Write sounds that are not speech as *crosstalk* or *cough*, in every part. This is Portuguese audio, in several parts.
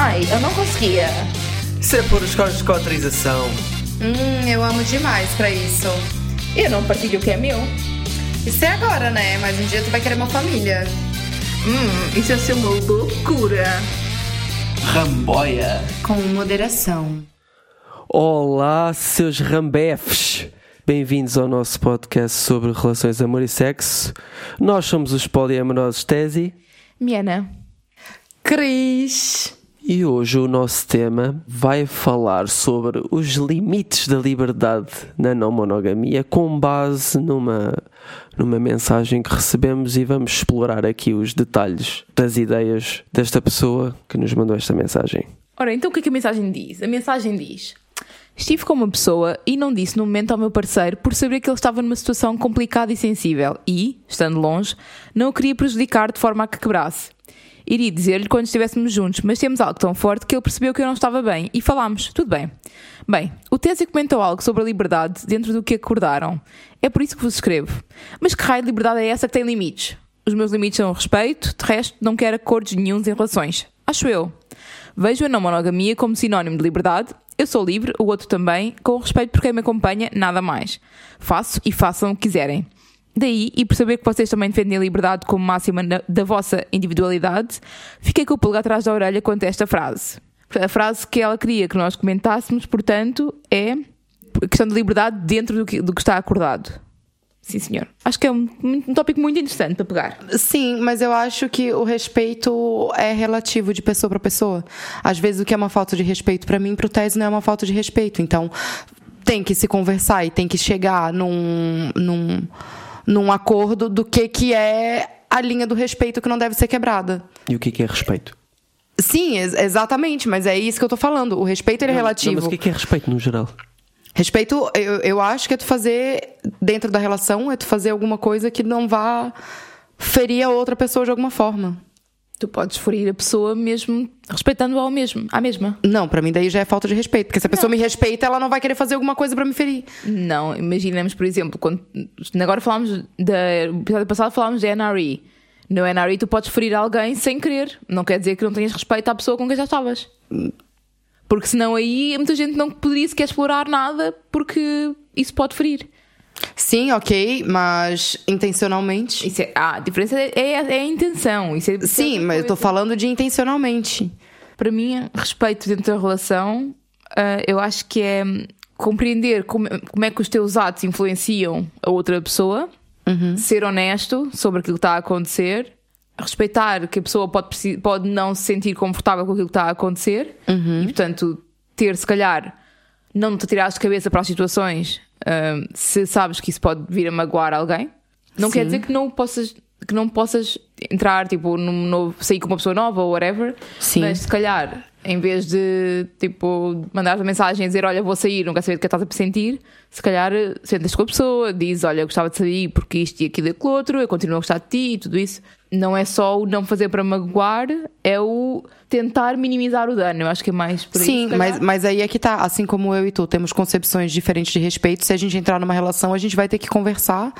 Ai, eu não conseguia. Isso é por os códigos de autorização. Hum, eu amo demais pra isso. Eu não partilho o que é meu. Isso é agora, né? Mas um dia tu vai querer uma família. Hum, isso ia ser uma loucura. Ramboia. Com moderação. Olá, seus rambefes! Bem-vindos ao nosso podcast sobre relações amor e sexo. Nós somos os poliamorosos Tesi Miana. Cris. E hoje o nosso tema vai falar sobre os limites da liberdade na não monogamia com base numa, numa mensagem que recebemos e vamos explorar aqui os detalhes das ideias desta pessoa que nos mandou esta mensagem. Ora, então o que é que a mensagem diz? A mensagem diz: Estive com uma pessoa e não disse no momento ao meu parceiro por saber que ele estava numa situação complicada e sensível e, estando longe, não o queria prejudicar de forma a que quebrasse. Iria dizer-lhe quando estivéssemos juntos, mas temos algo tão forte que ele percebeu que eu não estava bem e falámos, tudo bem. Bem, o Tese comentou algo sobre a liberdade dentro do que acordaram. É por isso que vos escrevo. Mas que raio de liberdade é essa que tem limites? Os meus limites são o respeito, de resto, não quero acordos nenhuns em relações. Acho eu. Vejo a não monogamia como sinónimo de liberdade. Eu sou livre, o outro também, com respeito por quem me acompanha, nada mais. Faço e façam o que quiserem. Daí, e por saber que vocês também defendem a liberdade como máxima na- da vossa individualidade, fiquei com o pulga atrás da orelha quanto a esta frase. A frase que ela queria que nós comentássemos, portanto, é a questão da liberdade dentro do que, do que está acordado. Sim, senhor. Acho que é um, um tópico muito interessante para pegar. Sim, mas eu acho que o respeito é relativo de pessoa para pessoa. Às vezes o que é uma falta de respeito para mim, pro Tese não é uma falta de respeito. Então, tem que se conversar e tem que chegar num, num, num acordo do que, que é a linha do respeito que não deve ser quebrada. E o que é que é respeito? Sim, ex- exatamente, mas é isso que eu tô falando. O respeito ele é Não, relativo. mas o que é que é respeito no geral? Respeito, eu, eu acho que é tu fazer, dentro da relação, é tu fazer alguma coisa que não vá ferir a outra pessoa de alguma forma. Tu podes ferir a pessoa mesmo respeitando-a ao mesmo, à mesma. Não, pra mim daí já é falta de respeito. Porque se a pessoa me respeita, ela não vai querer fazer alguma coisa pra me ferir. Não, imaginemos, por exemplo, quando agora falámos da no episódio passado falámos de NRE. No NRE tu podes ferir alguém sem querer. Não quer dizer que não tenhas respeito à pessoa com quem já estavas. Porque senão aí muita gente não poderia sequer explorar nada porque isso pode ferir. Sim, ok, mas intencionalmente. Isso é, a diferença é, é, é a intenção. É, Sim, mas eu tô falando de intencionalmente. Para mim, respeito dentro da relação, ah, eu acho que é compreender como, como é que os teus atos influenciam a outra pessoa, ser honesto sobre aquilo que está a acontecer, respeitar que a pessoa pode, pode não se sentir confortável com aquilo que está a acontecer e, portanto, ter, se calhar, não te atirares de cabeça para as situações ah, se sabes que isso pode vir a magoar alguém. Não quer Sim. dizer que não possas que não possas entrar tipo num novo, sair com uma pessoa nova ou whatever Sim. mas se calhar em vez de tipo mandar uma mensagem e dizer olha vou sair não quero saber do que estás a sentir se calhar sentas com a pessoa diz olha eu gostava de sair porque isto e aquilo e aquilo outro eu continuo a gostar de ti e tudo isso não é só o não fazer para magoar é o tentar minimizar o dano eu acho que é mais por Sim, calhar. mas, mas aí é que tá. Assim como eu e tu temos concepções diferentes de respeito, se a gente entrar numa relação, a gente vai ter que conversar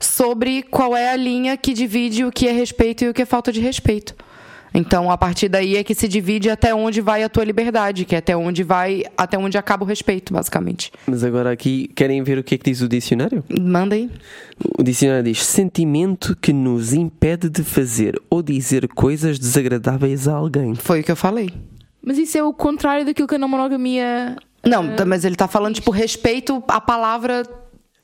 sobre qual é a linha que divide o que é respeito e o que é falta de respeito. Então, a partir daí é que se divide até onde vai a tua liberdade, que é até onde vai, até onde acaba o respeito, basicamente. Mas agora aqui, querem ver o que é que diz o dicionário? Manda aí. O dicionário diz: sentimento que nos impede de fazer ou dizer coisas desagradáveis a alguém. Foi o que eu falei. mas isso é o contrário daquilo que a não monogamia Não, tá- mas ele tá falando, tipo, respeito à palavra.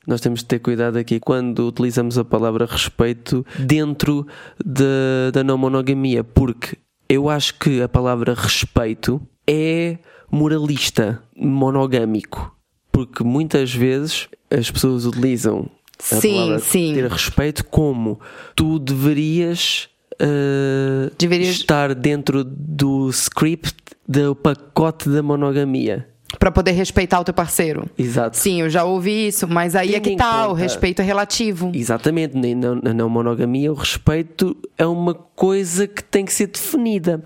Nós temos de ter cuidado aqui quando utilizamos a palavra respeito dentro de- da não monogamia, porque eu acho que a palavra respeito é moralista, monogâmico, porque muitas vezes as pessoas utilizam a Sim, palavra sim. ter respeito como tu deverias, uh, Deverias- estar dentro do script do pacote da monogamia. Pra poder respeitar o teu parceiro. Exato. Sim, eu já ouvi isso, mas aí é que tá, o conta- respeito é relativo. Exatamente, nem na, na não monogamia o respeito é uma coisa que tem que ser definida.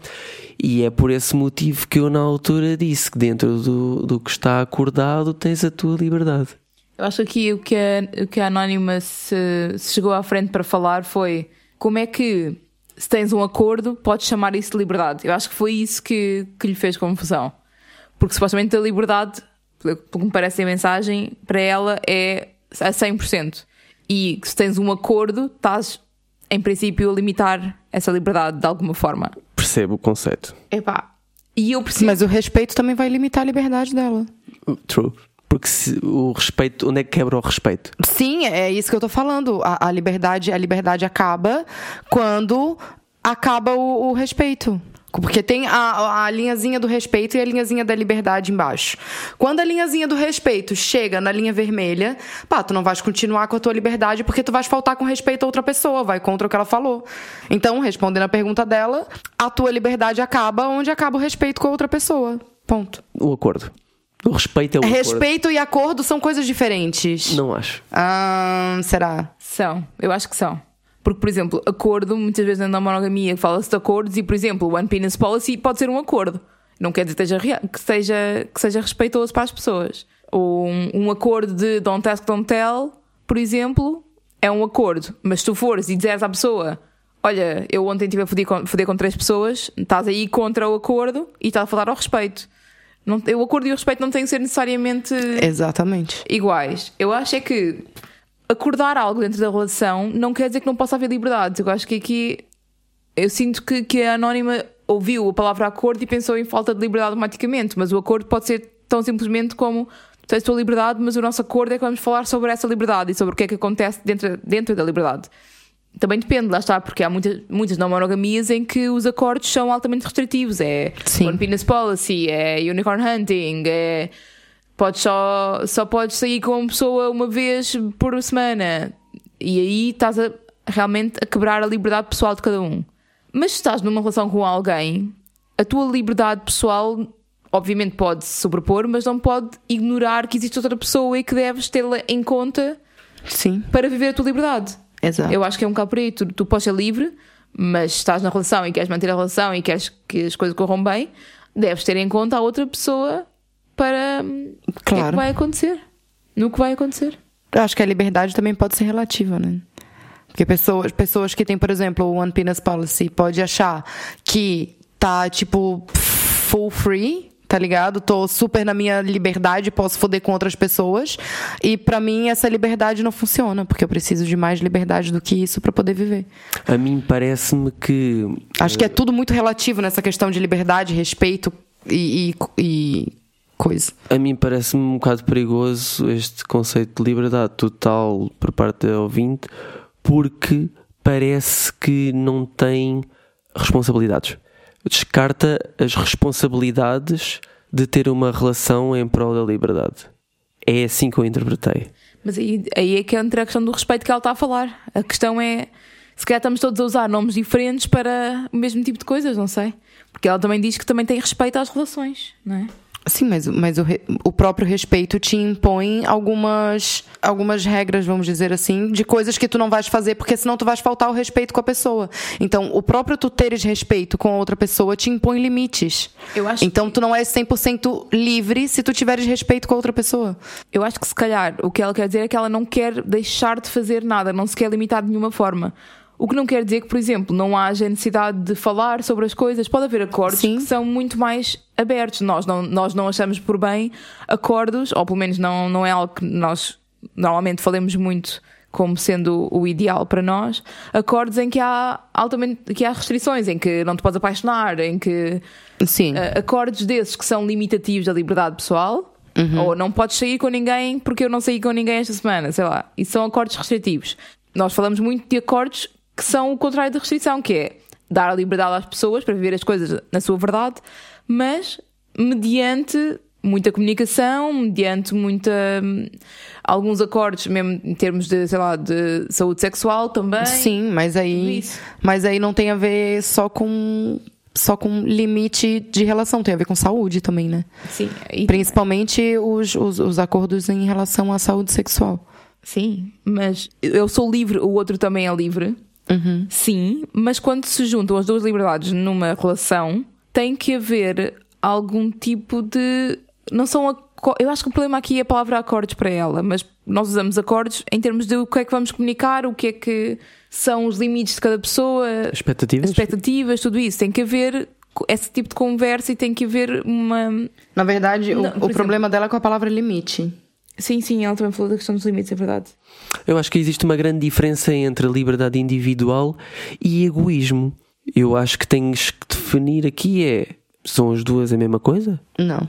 E é por esse motivo que eu na altura disse que dentro do, do que está acordado tens a tua liberdade. Eu acho que aqui o que a, o que a Anónima se, se chegou à frente para falar foi como é que se tens um acordo, podes chamar isso de liberdade. Eu acho que foi isso que, que lhe fez confusão. Porque supostamente a liberdade, pelo que me parece a mensagem, para ela é a 100%. E se tens um acordo, estás, em princípio, a limitar essa liberdade de alguma forma. Percebo o conceito. Epá, e eu percebo. Mas o respeito também vai limitar a liberdade dela. True. Porque se o respeito, onde é que quebra o respeito? Sim, é isso que eu tô falando. A, a liberdade, a liberdade acaba quando acaba o, o respeito. Porque tem a, a linhazinha do respeito e a linhazinha da liberdade embaixo. Quando a linhazinha do respeito chega na linha vermelha, pá, tu não vais continuar com a tua liberdade porque tu vais faltar com respeito a outra pessoa, vai contra o que ela falou. Então, respondendo a pergunta dela, a tua liberdade acaba onde acaba o respeito com a outra pessoa. Ponto. O acordo. O respeito é o acordo. Respeito e acordo são coisas diferentes. Não acho. Ah, será? São, eu acho que são. Porque, por exemplo, acordo, muitas vezes na monogamia fala-se de acordos e, por exemplo, o One Penis Policy pode ser um acordo. Não quer dizer que, rea- que, seja, que seja respeitoso para as pessoas. Ou um, um acordo de don't ask, don't tell, por exemplo, é um acordo. Mas se tu fores e disseres à pessoa olha, eu ontem estive a foder com, foder com três pessoas, estás aí contra o acordo e estás a falar ao respeito. Não, o acordo e o respeito não têm que ser necessariamente Exatamente. iguais. Eu acho é que acordar algo dentro da relação não quer dizer que não possa haver liberdades. Eu acho que aqui eu sinto que, que a Anónima ouviu a palavra acordo e pensou em falta de liberdade automaticamente, mas o acordo pode ser tão simplesmente como tu tens a tua liberdade, mas o nosso acordo é que vamos falar sobre essa liberdade e sobre o que é que acontece dentro, dentro da liberdade. Também depende, lá está, porque há muitas, muitas não monogamias em que os acordos são altamente restritivos. É Sim. One Penis Policy, é Unicorn Hunting, é podes só, só podes sair com uma pessoa uma vez por semana. E aí estás a, realmente a quebrar a liberdade pessoal de cada um. Mas se estás numa relação com alguém, a tua liberdade pessoal obviamente pode se sobrepor, mas não pode ignorar que existe outra pessoa e que deves tê-la em conta Sim, para viver a tua liberdade. exato. Eu acho que é um bocado por aí. Tu, tu podes ser livre, mas se estás na relação e queres manter a relação e queres que as coisas corram bem, deves ter em conta a outra pessoa para hum, o que é Claro. vai acontecer. No que vai acontecer. Eu acho que a liberdade também pode ser relativa, né? Porque pessoas, pessoas que têm, por exemplo, o One Penis Policy pode achar que tá, tipo, full free, tá ligado? Tô super na minha liberdade, posso foder com outras pessoas. E pra mim essa liberdade não funciona, porque eu preciso de mais liberdade do que isso pra poder viver. A mim parece-me que Acho que é tudo muito relativo nessa questão de liberdade, respeito e, e, e coisa. a mim parece-me um bocado perigoso este conceito de liberdade total por parte da ouvinte, porque parece que não tem responsabilidades. Descarta as responsabilidades de ter uma relação em prol da liberdade. É assim que eu interpretei. Mas aí, aí é que entra a questão do respeito que ela está a falar. A questão é. Se calhar estamos todos a usar nomes diferentes para o mesmo tipo de coisas, não sei. Porque ela também diz que também tem respeito às relações, não é? Sim, mas, mas o, o próprio respeito te impõe algumas, algumas regras, vamos dizer assim, de coisas que tu não vais fazer, porque senão tu vais faltar o respeito com a pessoa. Então, o próprio tu teres respeito com a outra pessoa te impõe limites. Eu acho então, tu não és 100% livre se tu tiveres respeito com a outra pessoa. Eu acho que se calhar o que ela quer dizer é que ela não quer deixar de fazer nada, não se quer limitar de nenhuma forma. O que não quer dizer que, por exemplo, não haja necessidade de falar sobre as coisas. Pode haver acordos Sim. que são muito mais abertos. Nós não, nós não achamos por bem acordos, ou pelo menos não, não é algo que nós normalmente falemos muito como sendo o ideal para nós, acordos em que há altamente que há restrições, em que não te podes apaixonar, em que Sim. uh, acordos desses que são limitativos da liberdade pessoal, ou não podes sair com ninguém porque eu não saí com ninguém esta semana, sei lá. Isso são acordos restritivos. Nós falamos muito de acordos que são o contrário da restrição, que é dar a liberdade às pessoas para viver as coisas na sua verdade, mas mediante muita comunicação, mediante muita hum, alguns acordos, mesmo em termos de, sei lá, de saúde sexual também. Sim, mas aí, isso. mas aí não tem a ver só com só com limite de relação, tem a ver com saúde também, né? Sim, e- Principalmente os, os, os acordos em relação à saúde sexual. Sim, mas eu sou livre, o outro também é livre. Sim, mas quando se juntam as duas liberdades numa relação, tem que haver algum tipo de não são. Eu acho que o problema aqui é a palavra acordes para ela, mas nós usamos acordes em termos de o que é que vamos comunicar, o que é que são os limites de cada pessoa, Expectativas? expectativas, tudo isso. Tem que haver esse tipo de conversa e tem que haver uma. Na verdade, o- Não, o, por exemplo- problema dela é com a palavra limite. Sim, sim, ela também falou da questão dos limites, é verdade. Eu acho que existe uma grande diferença entre liberdade individual e egoísmo. Eu acho que tens que definir aqui é. São as duas a mesma coisa? Não.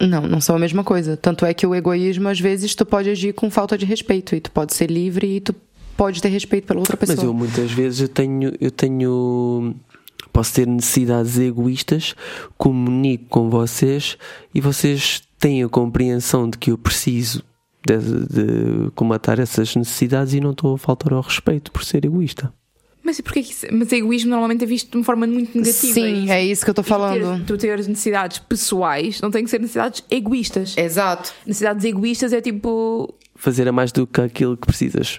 Não, não são a mesma coisa. Tanto é que o egoísmo, às vezes, tu pode agir com falta de respeito. E tu pode ser livre e tu pode ter respeito pela outra pessoa. Mas eu muitas vezes eu tenho, eu tenho posso ter necessidades egoístas, comunico com vocês e vocês têm a compreensão de que eu preciso de, de comatar essas necessidades e não estou a faltar ao respeito por ser egoísta. Mas e porquê que isso, Mas egoísmo normalmente é visto de uma forma muito negativa. Sim, e- é isso que eu tô e falando. Ter, tu teres necessidades pessoais não tem que ser necessidades egoístas. Exato. Necessidades egoístas é tipo. Fazer a mais do que aquilo que precisas.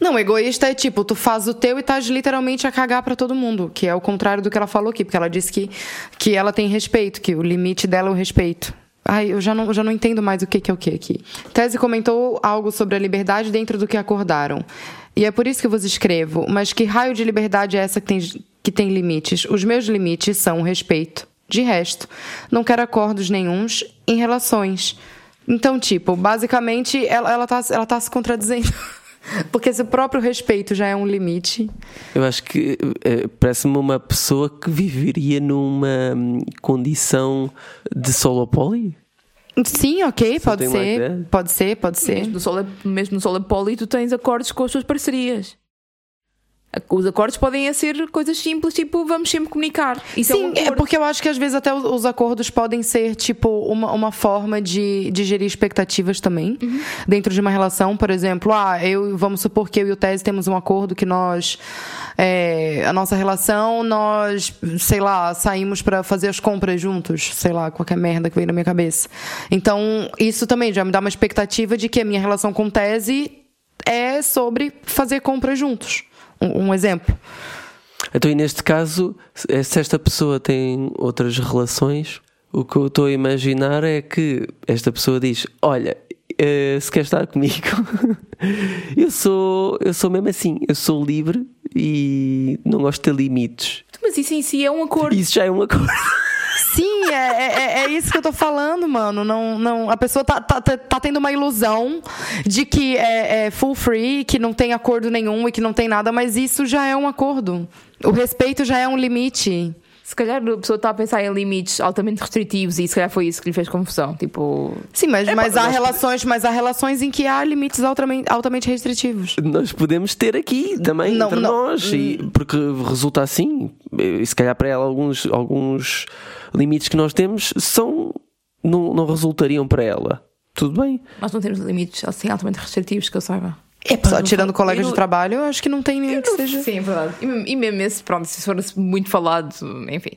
Não, egoísta é tipo, tu faz o teu e estás literalmente a cagar pra todo mundo, que é o contrário do que ela falou aqui, porque ela disse que, que ela tem respeito, que o limite dela é o respeito. Ai, eu já não, já não entendo mais o que, que é o que aqui. Tese comentou algo sobre a liberdade dentro do que acordaram. E é por isso que eu vos escrevo. Mas que raio de liberdade é essa que tem, que tem limites? Os meus limites são o respeito. De resto, não quero acordos nenhuns em relações. Então, tipo, basicamente, ela, ela, tá, ela tá se contradizendo. *laughs* Porque se o próprio respeito já é um limite. Eu acho que eh, parece-me uma pessoa que viveria numa hum, condição de solopoli. Sim, ok, pode Something ser. Pode ser, pode ser. Mesmo no, Solar, mesmo no tu tens acordos com as tuas parcerias. Os acordos podem ser coisas simples, tipo, vamos sempre comunicar. Isso é um Sim, é acordo. porque eu acho que às vezes até os- os acordos podem ser, tipo, uma, uma forma de, de gerir expectativas também. Uhum. Dentro de uma relação, por exemplo, ah, eu, vamos supor que eu e o Tese temos um acordo que nós. é, a nossa relação, nós, sei lá, saímos pra fazer as compras juntos, sei lá, qualquer merda que veio na minha cabeça. Então, isso também já me dá uma expectativa de que a minha relação com o Tese é sobre fazer compras juntos. Um, um exemplo. Então, e neste caso, se se esta pessoa tem outras relações, o que eu estou a imaginar é que esta pessoa diz: Olha, eh, se quer estar comigo, *laughs* eu sou, eu sou mesmo assim, eu sou livre e não gosto de ter limites. Mas isso em si é um acordo. Isso já é uma coisa. Sim, é, é, é isso que eu tô falando, mano. Não, não, a pessoa tá, tá, tá- tá tendo uma ilusão de que é, é full free, que não tem acordo nenhum e que não tem nada, mas isso já é um acordo. O respeito já é um limite. Se calhar a pessoa está a pensar em limites altamente restritivos e se calhar foi isso que lhe fez confusão. Tipo, Sim, mas, É, mas há nós- relações, mas há relações em que há limites altamente, altamente restritivos. Nós podemos ter aqui também Não, entre não. nós, e, porque resulta assim, e se calhar para ela alguns, alguns limites que nós temos são não, não resultariam para ela. Tudo bem. nós não temos limites assim altamente restritivos que eu saiba. Só tirando colegas de trabalho, eu acho que não tem nenhum que seja. Sim, é verdade. E, mesmo- e mesmo esse, pronto, se for muito falado, enfim,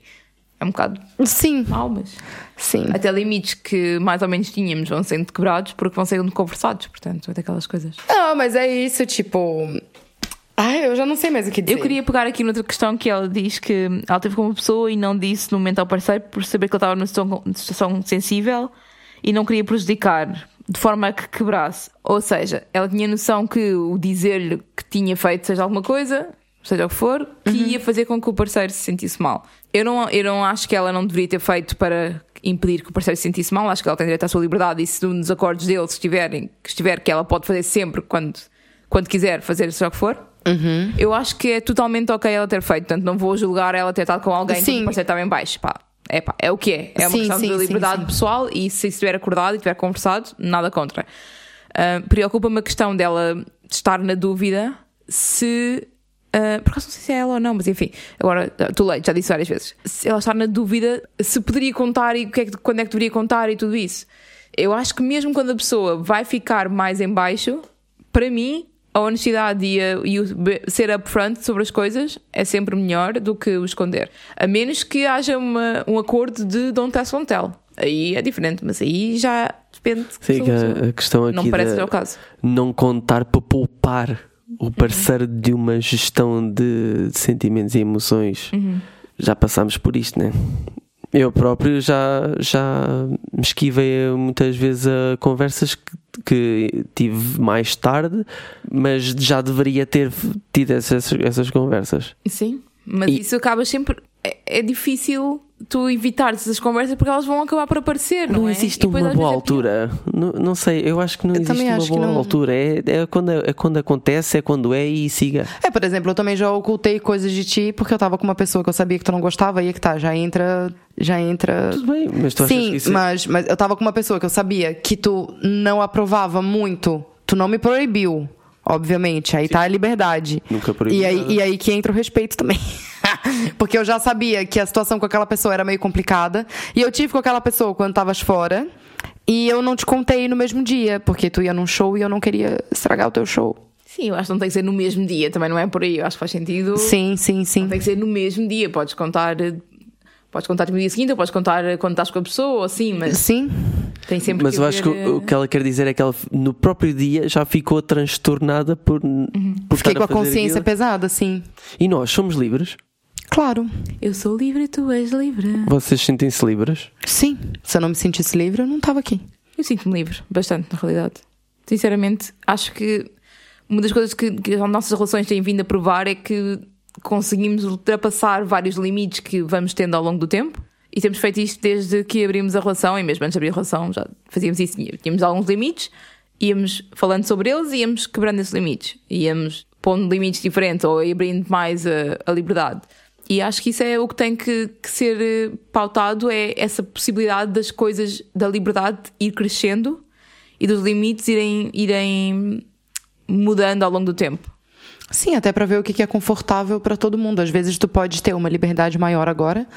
é um bocado Sim, mau, mas sim. até limites que mais ou menos tínhamos vão sendo quebrados porque vão sendo conversados, portanto, é daquelas coisas. Não, mas é isso, tipo. Ai, eu já não sei mais o que dizer. Eu queria pegar aqui noutra questão que ela diz que ela teve com uma pessoa e não disse no momento ao parceiro por saber que ele estava numa situação, situação sensível e não queria prejudicar de forma a que quebrasse. Ou seja, ela tinha noção que o dizer-lhe que tinha feito seja alguma coisa, seja o que for, que ia fazer com que o parceiro se sentisse mal. Eu não, eu não acho que ela não deveria ter feito para impedir que o parceiro se sentisse mal. Acho que ela tem direito à sua liberdade e se nos acordos dele estiverem, que estiver que ela pode fazer sempre quando, quando quiser fazer seja o que for. Eu acho que é totalmente ok ela ter feito, portanto não vou julgar ela ter estado com alguém que Sim. o parceiro estava em baixo. Pá, é, pá, é o que é. É uma Sim, questão sim, de liberdade sim. pessoal e se estiver acordado e estiver conversado, nada contra. Ah, Preocupa-me a questão dela estar na dúvida se. ah, por acaso não sei se é ela ou não, mas enfim, agora tu leite, já disse várias vezes. Se ela estar na dúvida se poderia contar e que é que- quando é que deveria contar e tudo isso. Eu acho que mesmo quando a pessoa vai ficar mais em baixo, para mim, a honestidade e, a- e o ser upfront sobre as coisas é sempre melhor do que o esconder. A menos que haja uma- um acordo de don't tell, don't tell. Aí é diferente, mas aí já depende. de Sim, que a a, questão aqui Não parece ser o caso. não contar para poupar o parceiro de uma gestão de, de sentimentos e emoções. Já passámos por isto, né? Eu próprio já, já, me esquivei muitas vezes a conversas que, que tive mais tarde, mas já deveria ter tido essas, essas conversas. Sim, mas E- isso acaba sempre. É, é difícil tu evitar essas conversas porque elas vão acabar por aparecer, não, Não, é? existe E uma boa é altura. Não, não sei, eu acho que não Eu existe uma boa não. altura. É, é, quando, é quando acontece, é quando é e siga. É, por exemplo, eu também já ocultei coisas de ti porque eu tava com uma pessoa que eu sabia que tu não gostava e aí que tá, já entra. Já entra. Tudo bem, mas tu achas Sim, que isso é- mas, mas eu tava com uma pessoa que eu sabia que tu não aprovava muito. Tu não me proibiu, obviamente. Aí tá a liberdade. Nunca proibi E aí, e aí que entra o respeito também. *laughs* Porque eu já sabia que a situação com aquela pessoa era meio complicada. E eu tive com aquela pessoa quando tavas fora. E eu não te contei no mesmo dia, porque tu ia num show e eu não queria estragar o teu show. Sim, eu acho que não tem que ser no mesmo dia, também não é por aí. Eu acho que faz sentido. Sim, sim, sim. Não tem que ser no mesmo dia. Podes contar. Podes contar no dia seguinte, ou podes contar quando estás com a pessoa, ou assim, mas Sim. tem sempre Mas que eu acho que o, o que ela quer dizer é que ela no próprio dia já ficou transtornada por, por Uhum. Fiquei estar com a fazer consciência aquilo. pesada, sim. E nós somos livres? Claro. Eu sou livre, tu és livre. Vocês sentem-se livres? Sim. Se eu não me sentisse livre, eu não tava aqui. Eu sinto-me livre, bastante, na realidade. Sinceramente, acho que uma das coisas que, que as nossas relações têm vindo a provar é que conseguimos ultrapassar vários limites que vamos tendo ao longo do tempo. E temos feito isto desde que abrimos a relação, e mesmo antes de abrir a relação já fazíamos isso. Tínhamos alguns limites, íamos falando sobre eles e íamos quebrando esses limites. Íamos pondo limites diferentes ou abrindo mais a, a liberdade. E acho que isso é o que tem que, que ser eh, pautado, é essa possibilidade das coisas, da liberdade ir crescendo e dos limites irem, irem mudando ao longo do tempo. Sim, até pra ver o que é confortável pra todo mundo. Às vezes tu pode ter uma liberdade maior agora,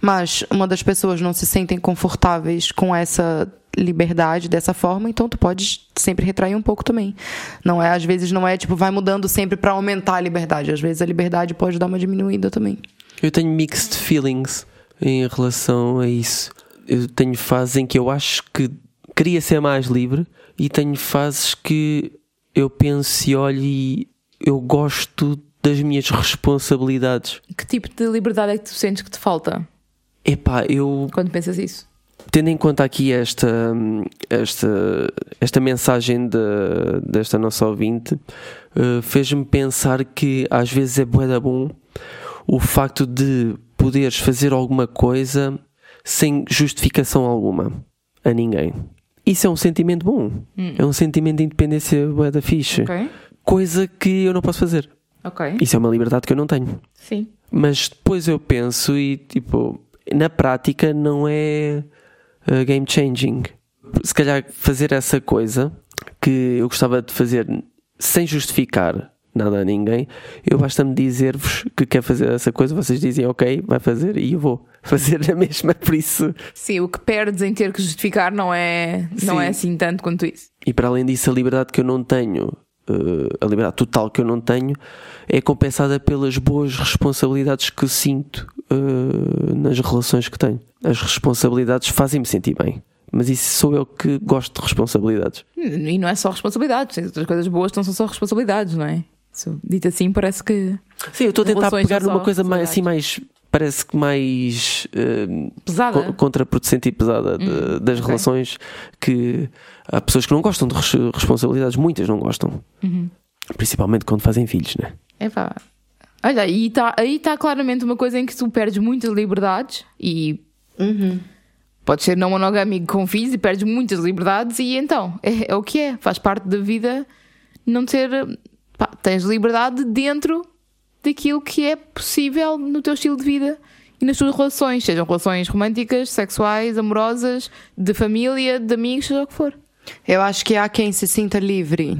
mas uma das pessoas não se sentem confortáveis com essa liberdade dessa forma, então tu pode sempre retrair um pouco também. Não é, às vezes não é tipo vai mudando sempre pra aumentar a liberdade. Às vezes a liberdade pode dar uma diminuída também. Eu tenho mixed feelings em relação a isso. Eu tenho fases em que eu acho que queria ser mais livre e tenho fases que eu penso e olho e eu gosto das minhas responsabilidades. Que tipo de liberdade é que tu sentes que te falta Epá, eu quando pensas isso? tendo em conta aqui esta, esta, esta mensagem de, desta nossa ouvinte, eh, fez-me pensar que às vezes é bué da bom o facto de poderes fazer alguma coisa sem justificação alguma a ninguém. Isso é um sentimento bom. É um sentimento de independência da fixe. Ok? Coisa que eu não posso fazer. Ok. Isso é uma liberdade que eu não tenho. Sim. Mas depois eu penso e tipo, na prática não é uh, game changing. Se calhar fazer essa coisa que eu gostava de fazer sem justificar nada a ninguém, eu basta-me dizer-vos que quer fazer essa coisa, vocês dizem ok, vai fazer e eu vou *laughs* fazer a mesma, por isso. Sim, o que perdes em ter que justificar não é, não Sim. é assim tanto quanto isso. E para além disso, a liberdade que eu não tenho, eh, a liberdade total que eu não tenho, é compensada pelas boas responsabilidades que sinto eh, nas relações que tenho. As responsabilidades fazem-me sentir bem. Mas isso sou eu que gosto de responsabilidades. E não é só responsabilidades, outras coisas boas não são só responsabilidades, não é? Isso, dito assim, parece que Sim, eu estou a tentar pegar numa coisa mais assim, mais. Parece que mais. eh, pesada. co- contraproducente e pesada de- das ok. relações que há pessoas que não gostam de res- responsabilidades, muitas não gostam. Principalmente quando fazem filhos, né? É pá. Olha, aí está aí tá claramente uma coisa em que tu perdes muitas liberdades e podes ser não monogâmico com filhos e perdes muitas liberdades e então é, é o que é, faz parte da vida não ter pá, tens liberdade dentro daquilo que é possível no teu estilo de vida e nas tuas relações, sejam relações românticas, sexuais, amorosas, de família, de amigos, seja o que for. Eu acho que há quem se sinta livre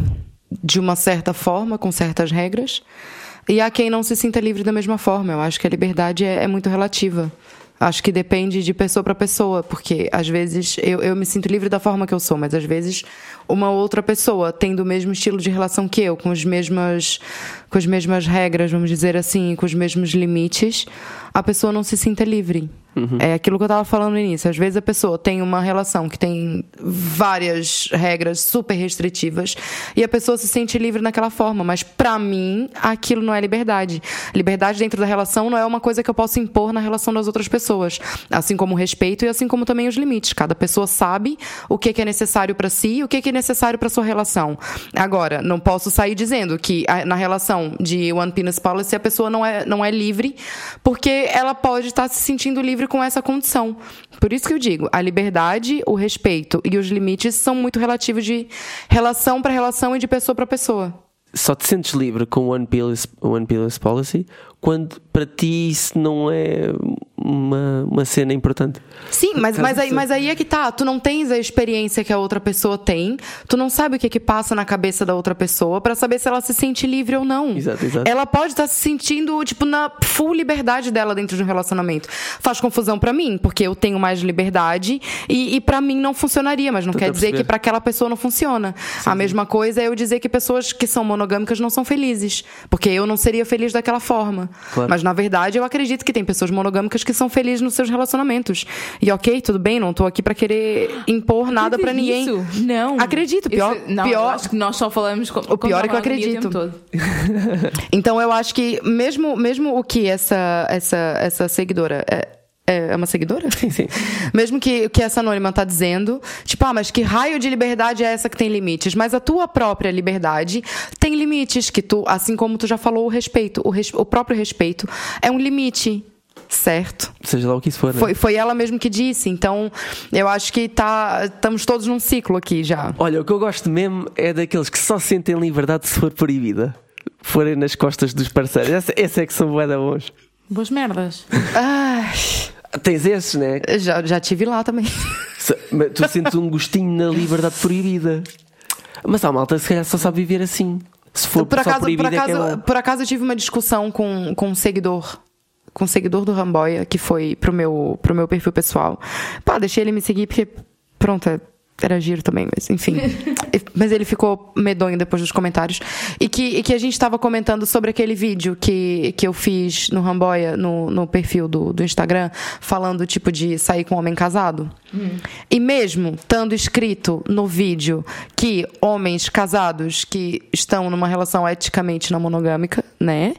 de uma certa forma, com certas regras, e há quem não se sinta livre da mesma forma. Eu acho que a liberdade é, é muito relativa. Acho que depende de pessoa para pessoa, porque às vezes eu, eu me sinto livre da forma que eu sou, mas às vezes uma outra pessoa tendo o mesmo estilo de relação que eu, com as mesmas, com as mesmas regras, vamos dizer assim, com os mesmos limites, a pessoa não se sinta livre. É aquilo que eu estava falando no início. Às vezes a pessoa tem uma relação que tem várias regras super restritivas e a pessoa se sente livre naquela forma, mas para mim aquilo não é liberdade. Liberdade dentro da relação não é uma coisa que eu posso impor na relação das outras pessoas, assim como o respeito e assim como também os limites. Cada pessoa sabe o que que é necessário para si e o que que é necessário para sua relação. Agora, não posso sair dizendo que a- na relação de One Penis Policy a pessoa não é, não é livre, porque ela pode estar se sentindo livre com essa condição. Por isso que eu digo, a liberdade, o respeito e os limites são muito relativos de relação para relação e de pessoa para pessoa. Só te sentes livre com One Piece, One Piece Policy quando para ti isso não é uma, uma cena importante. Sim, mas, mas, aí, mas aí é que tá. Tu não tens a experiência que a outra pessoa tem. Tu não sabe o que que passa na cabeça da outra pessoa pra saber se ela se sente livre ou não. Exato, exato. Ela pode estar se sentindo, tipo, na full liberdade dela dentro de um relacionamento. Faz confusão pra mim, porque eu tenho mais liberdade e, e para mim não funcionaria, mas não Tô quer dizer que pra aquela pessoa não funciona. a mesma coisa é eu dizer que pessoas que são monogâmicas não são felizes, porque eu não seria feliz daquela forma. Claro. Mas na verdade eu acredito que tem pessoas monogâmicas que são felizes nos seus relacionamentos. E ok, tudo bem, não tô aqui pra querer impor nada pra ninguém. Isso? Não. Acredito, pior- Isso- não, pior- acho que nós só falamos com, O pior é que eu acredito. *laughs* Então eu acho que mesmo, mesmo o que essa, essa, essa seguidora. É, é uma seguidora? Sim, sim. Mesmo que, que essa anônima tá dizendo, tipo, ah, mas que raio de liberdade é essa que tem limites? Mas a tua própria liberdade tem limites, que tu, assim como tu já falou, o respeito, o, res- o próprio respeito é um limite. Certo? Seja lá o que isso for. né? Foi, foi ela mesmo que disse. Então, eu acho que tá, estamos todos num ciclo aqui já. Olha, o que eu gosto mesmo é daqueles que só sentem liberdade se for proibida. Forem nas costas dos parceiros. Esse, esse é que são da bons. Boas merdas. Ai, Tens esses, né? já, já tive lá também. Tu sentes um gostinho na liberdade proibida. Mas há malta se calhar só sabe viver assim. Se for por acaso, por proibida é que é acaso, bom. por acaso eu tive uma discussão com, com um seguidor. Com um seguidor do Ramboia, que foi pro meu, pro meu perfil pessoal. Pá, deixei ele me seguir porque, pronto, é- era giro também, mas enfim. *laughs* mas ele ficou medonho depois dos comentários. E que, e que a gente tava comentando sobre aquele vídeo que, que eu fiz no Ramboia, no, no perfil do, do Instagram, falando tipo de sair com um homem casado. E mesmo estando escrito no vídeo que homens casados que estão numa relação eticamente não monogâmica, né?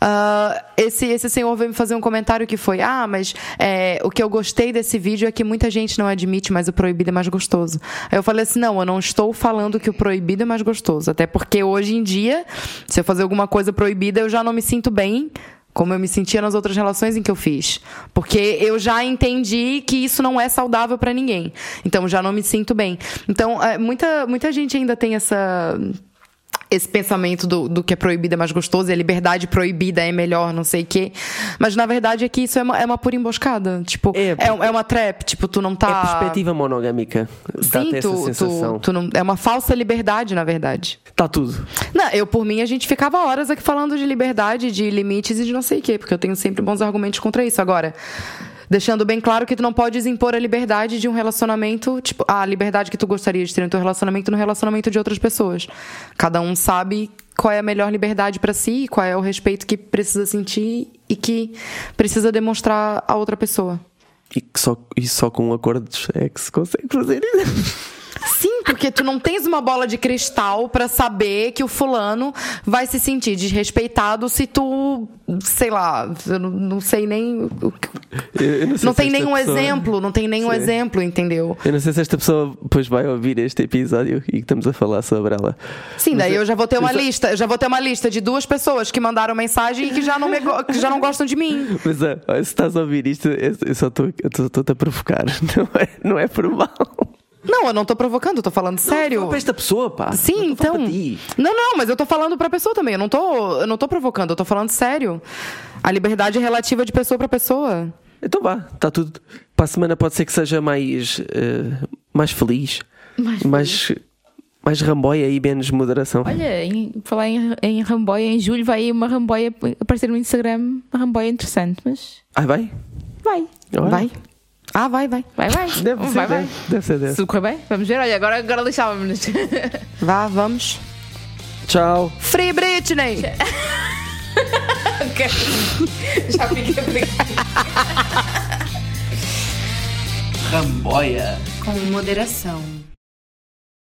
ah, esse, esse senhor veio me fazer um comentário que foi: Ah, mas é, o que eu gostei desse vídeo é que muita gente não admite, mas o proibido é mais gostoso. Aí eu falei assim: Não, eu não estou falando que o proibido é mais gostoso. Até porque hoje em dia, se eu fazer alguma coisa proibida, eu já não me sinto bem como eu me sentia nas outras relações em que eu fiz. Porque eu já entendi que isso não é saudável pra ninguém. Então já não me sinto bem. Então, é, muita, muita gente ainda tem essa. Esse pensamento do, do que é proibido é mais gostoso e a liberdade proibida é melhor, não sei o quê. Mas na verdade é que isso é uma, é uma pura emboscada. Tipo, É, é, é uma trap. Tipo, tu não tá. É perspectiva monogâmica. Sim, essa tu, sensação. tu, tu não, é uma falsa liberdade, na verdade. Está tudo. Não, eu, por mim, a gente ficava horas aqui falando de liberdade, de limites e de não sei o quê, porque eu tenho sempre bons argumentos contra isso. Agora, deixando bem claro que tu não podes impor a liberdade de um relacionamento, tipo, a liberdade que tu gostaria de ter no teu relacionamento no relacionamento de outras pessoas. Cada um sabe qual é a melhor liberdade pra si, qual é o respeito que precisa sentir e que precisa demonstrar a outra pessoa. E, só, e só com acordos é que se consegue fazer isso. Sim, porque tu não tens uma bola de cristal pra saber que o fulano vai se sentir desrespeitado se tu, sei lá, eu não, não sei nem. Eu- eu sei Não tem nenhum pessoa- exemplo, não tem nenhum Sim. exemplo, entendeu? Eu não sei se esta pessoa depois vai ouvir este episódio e que estamos a falar sobre ela. Sim, daí eu já vou ter uma Mas- lista, já vou ter uma lista de duas pessoas que mandaram mensagem e que já não, me que já não gostam de mim. *laughs* Mas olha, se estás a ouvir isto, só eu só estou-te a provocar. *laughs* Não é, não é por mal. Não, eu não tô provocando, eu tô falando sério. Não, para esta pessoa, pá. Sim, então. para. Não, não, mas eu tô falando pra pessoa também. Eu não tô, eu não tô provocando, eu tô falando sério. A liberdade é relativa de pessoa pra pessoa. Então vá, está tudo. Para a semana pode ser que seja mais, eh, mais feliz, mais, mais ramboia e menos moderação. Olha, em, falar em, em ramboia, em julho vai aí uma ramboia aparecer no Instagram, uma ramboia interessante, mas Ah, vai? vai. Olha. Vai. Ah, vai, vai. Vai, vai. Deve ser, vai, vai. deve, deve ser, deve. Se correr bem, vamos ver. Olha, agora, agora lixávamos-nos. Vá, vamos. Tchau. Free Britney! *laughs* Já fiquei obrigada. Ramboia. Com moderação.